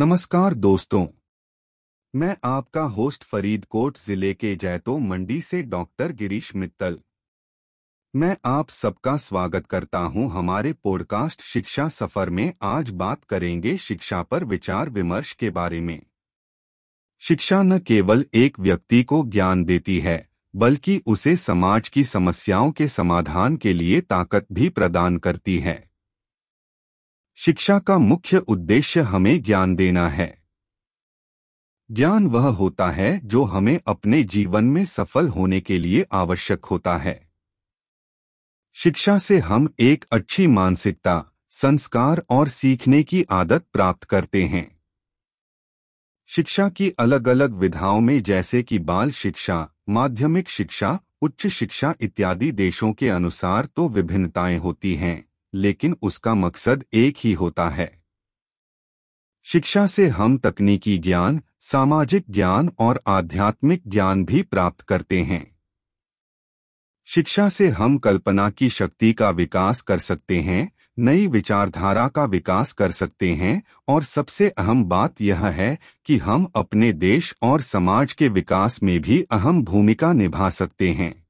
नमस्कार दोस्तों। मैं आपका होस्ट फरीदकोट ज़िले के जैतो मंडी से डॉक्टर गिरीश मित्तल। मैं आप सबका स्वागत करता हूँ हमारे पॉडकास्ट शिक्षा सफ़र में। आज बात करेंगे शिक्षा पर विचार विमर्श के बारे में। शिक्षा न केवल एक व्यक्ति को ज्ञान देती है, बल्कि उसे समाज की समस्याओं के समाधान के लिए ताकत भी प्रदान करती है। शिक्षा का मुख्य उद्देश्य हमें ज्ञान देना है। ज्ञान वह होता है जो हमें अपने जीवन में सफल होने के लिए आवश्यक होता है। शिक्षा से हम एक अच्छी मानसिकता, संस्कार और सीखने की आदत प्राप्त करते हैं। शिक्षा की अलग अलग विधाओं में जैसे कि बाल शिक्षा, माध्यमिक शिक्षा, उच्च शिक्षा इत्यादि देशों के अनुसार तो विभिन्नताएँ होती हैं। लेकिन उसका मकसद एक ही होता है। शिक्षा से हम तकनीकी ज्ञान, सामाजिक ज्ञान और आध्यात्मिक ज्ञान भी प्राप्त करते हैं। शिक्षा से हम कल्पना की शक्ति का विकास कर सकते हैं, नई विचारधारा का विकास कर सकते हैं और सबसे अहम बात यह है कि हम अपने देश और समाज के विकास में भी अहम भूमिका निभा सकते हैं।